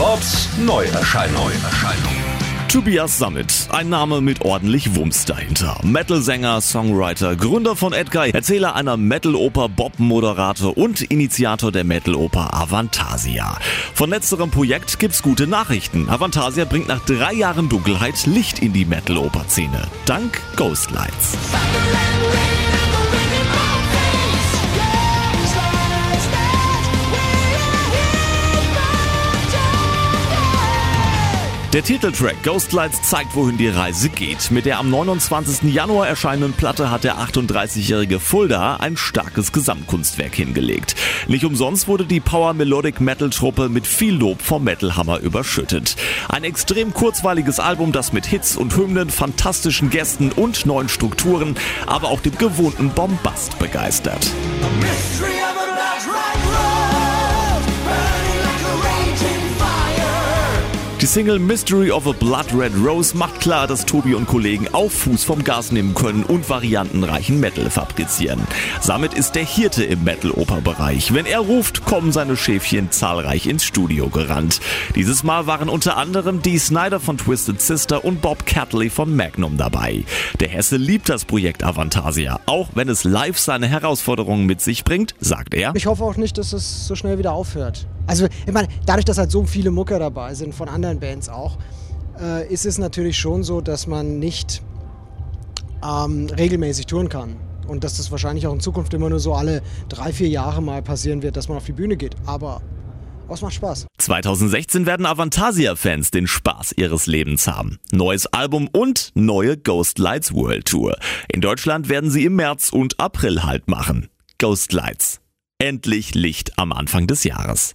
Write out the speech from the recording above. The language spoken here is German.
Bobs Neuerscheinung. Tobias Summit, ein Name mit ordentlich Wumms dahinter. Metal-Sänger, Songwriter, Gründer von Edguy, Erzähler einer Metal-Oper, Bob-Moderator und Initiator der Metal-Oper Avantasia. Von letzterem Projekt gibt's gute Nachrichten. Avantasia bringt nach drei Jahren Dunkelheit Licht in die Metal-Oper-Szene. Dank Ghostlights. Der Titeltrack Ghostlights zeigt, wohin die Reise geht. Mit der am 29. Januar erscheinenden Platte hat der 38-jährige Fulda ein starkes Gesamtkunstwerk hingelegt. Nicht umsonst wurde die Power Melodic Metal Truppe mit viel Lob vom Metal Hammer überschüttet. Ein extrem kurzweiliges Album, das mit Hits und Hymnen, fantastischen Gästen und neuen Strukturen, aber auch dem gewohnten Bombast begeistert. Die Single Mystery of a Blood Red Rose macht klar, dass Tobi und Kollegen auf Fuß vom Gas nehmen können und variantenreichen Metal fabrizieren. Damit ist der Hirte im Metal-Oper-Bereich. Wenn er ruft, kommen seine Schäfchen zahlreich ins Studio gerannt. Dieses Mal waren unter anderem Dee Snyder von Twisted Sister und Bob Catley von Magnum dabei. Der Hesse liebt das Projekt Avantasia, auch wenn es live seine Herausforderungen mit sich bringt, sagt er. Ich hoffe auch nicht, dass es so schnell wieder aufhört. Also, ich meine, dadurch, dass halt so viele Mucker dabei sind, von anderen Bands auch, äh, ist es natürlich schon so, dass man nicht ähm, regelmäßig touren kann. Und dass das wahrscheinlich auch in Zukunft immer nur so alle drei, vier Jahre mal passieren wird, dass man auf die Bühne geht. Aber es macht Spaß. 2016 werden Avantasia-Fans den Spaß ihres Lebens haben. Neues Album und neue Ghost Lights World Tour. In Deutschland werden sie im März und April halt machen. Ghost Lights. Endlich Licht am Anfang des Jahres.